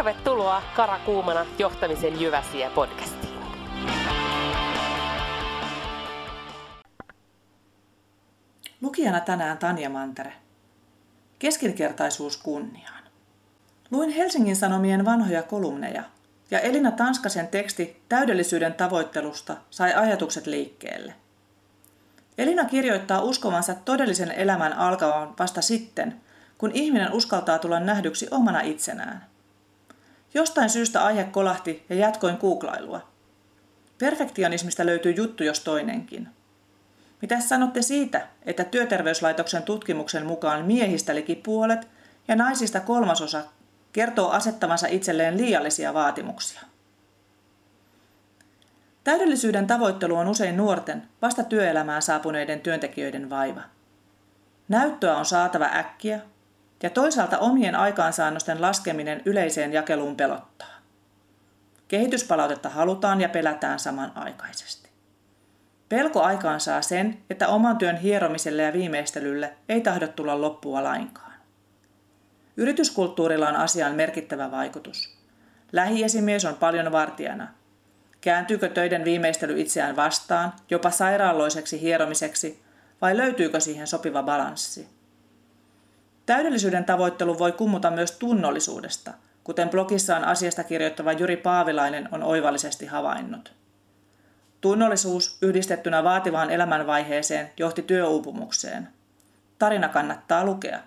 Tervetuloa Karakuumana johtamisen Jyväsiä podcastiin. Lukijana tänään Tanja Mantere. Keskinkertaisuus kunniaan. Luin Helsingin Sanomien vanhoja kolumneja ja Elina Tanskasen teksti täydellisyyden tavoittelusta sai ajatukset liikkeelle. Elina kirjoittaa uskovansa todellisen elämän alkavan vasta sitten, kun ihminen uskaltaa tulla nähdyksi omana itsenään. Jostain syystä aihe kolahti ja jatkoin googlailua. Perfektionismista löytyy juttu jos toinenkin. Mitä sanotte siitä, että työterveyslaitoksen tutkimuksen mukaan miehistä liki puolet ja naisista kolmasosa kertoo asettavansa itselleen liiallisia vaatimuksia? Täydellisyyden tavoittelu on usein nuorten, vasta työelämään saapuneiden työntekijöiden vaiva. Näyttöä on saatava äkkiä ja toisaalta omien aikaansaannosten laskeminen yleiseen jakeluun pelottaa. Kehityspalautetta halutaan ja pelätään samanaikaisesti. Pelko aikaan saa sen, että oman työn hieromiselle ja viimeistelylle ei tahdo tulla loppua lainkaan. Yrityskulttuurilla on asiaan merkittävä vaikutus. Lähiesimies on paljon vartijana. Kääntyykö töiden viimeistely itseään vastaan, jopa sairaaloiseksi hieromiseksi, vai löytyykö siihen sopiva balanssi? Täydellisyyden tavoittelu voi kummuta myös tunnollisuudesta, kuten blogissaan asiasta kirjoittava Juri Paavilainen on oivallisesti havainnut. Tunnollisuus yhdistettynä vaativaan elämänvaiheeseen johti työuupumukseen. Tarina kannattaa lukea.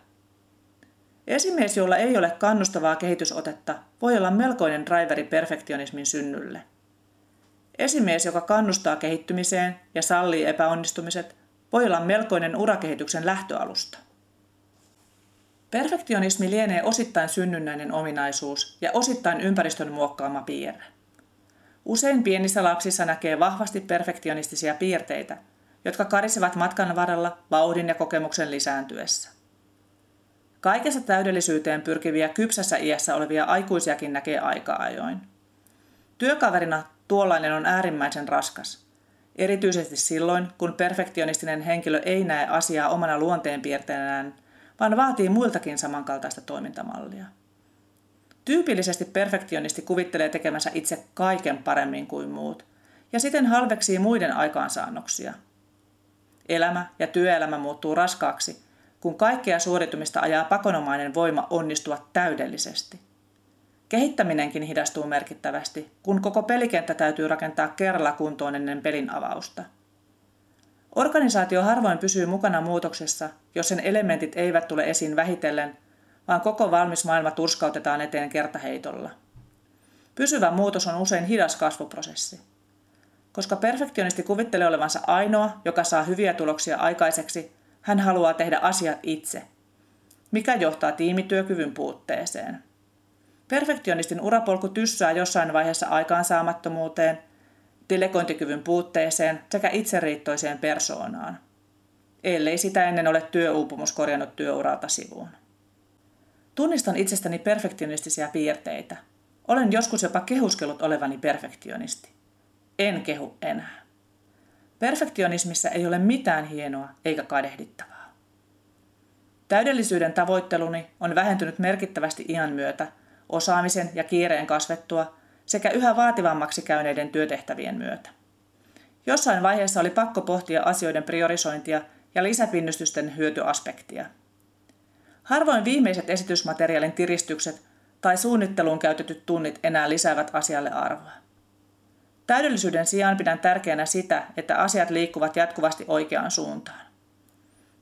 Esimies, jolla ei ole kannustavaa kehitysotetta, voi olla melkoinen driveri perfektionismin synnylle. Esimies, joka kannustaa kehittymiseen ja sallii epäonnistumiset, voi olla melkoinen urakehityksen lähtöalusta. Perfektionismi lienee osittain synnynnäinen ominaisuus ja osittain ympäristön muokkaama piirre. Usein pienissä lapsissa näkee vahvasti perfektionistisia piirteitä, jotka karisevat matkan varrella vauhdin ja kokemuksen lisääntyessä. Kaikessa täydellisyyteen pyrkiviä kypsässä iässä olevia aikuisiakin näkee aika ajoin. Työkaverina tuollainen on äärimmäisen raskas, erityisesti silloin, kun perfektionistinen henkilö ei näe asiaa omana luonteenpiirteenään vaan vaatii muiltakin samankaltaista toimintamallia. Tyypillisesti perfektionisti kuvittelee tekemänsä itse kaiken paremmin kuin muut, ja siten halveksii muiden aikaansaannoksia. Elämä ja työelämä muuttuu raskaaksi, kun kaikkea suoritumista ajaa pakonomainen voima onnistua täydellisesti. Kehittäminenkin hidastuu merkittävästi, kun koko pelikenttä täytyy rakentaa kerralla kuntoon ennen pelin avausta – Organisaatio harvoin pysyy mukana muutoksessa, jos sen elementit eivät tule esiin vähitellen, vaan koko valmis maailma turskautetaan eteen kertaheitolla. Pysyvä muutos on usein hidas kasvuprosessi. Koska perfektionisti kuvittelee olevansa ainoa, joka saa hyviä tuloksia aikaiseksi, hän haluaa tehdä asiat itse, mikä johtaa tiimityökyvyn puutteeseen. Perfektionistin urapolku tyssää jossain vaiheessa aikaansaamattomuuteen – delegointikyvyn puutteeseen sekä itseriittoiseen persoonaan, ellei sitä ennen ole työuupumus korjannut työuralta sivuun. Tunnistan itsestäni perfektionistisia piirteitä. Olen joskus jopa kehuskellut olevani perfektionisti. En kehu enää. Perfektionismissa ei ole mitään hienoa eikä kadehdittavaa. Täydellisyyden tavoitteluni on vähentynyt merkittävästi iän myötä, osaamisen ja kiireen kasvettua – sekä yhä vaativammaksi käyneiden työtehtävien myötä. Jossain vaiheessa oli pakko pohtia asioiden priorisointia ja lisäpinnystysten hyötyaspektia. Harvoin viimeiset esitysmateriaalin tiristykset tai suunnitteluun käytetyt tunnit enää lisäävät asialle arvoa. Täydellisyyden sijaan pidän tärkeänä sitä, että asiat liikkuvat jatkuvasti oikeaan suuntaan.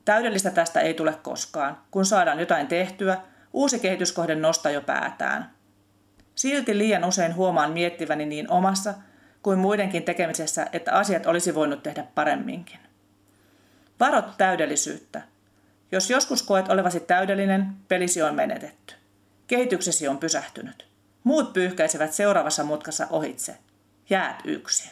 Täydellistä tästä ei tule koskaan. Kun saadaan jotain tehtyä, uusi kehityskohde nostaa jo päätään – Silti liian usein huomaan miettiväni niin omassa kuin muidenkin tekemisessä, että asiat olisi voinut tehdä paremminkin. Varot täydellisyyttä. Jos joskus koet olevasi täydellinen, pelisi on menetetty. Kehityksesi on pysähtynyt. Muut pyyhkäisevät seuraavassa mutkassa ohitse. Jäät yksin.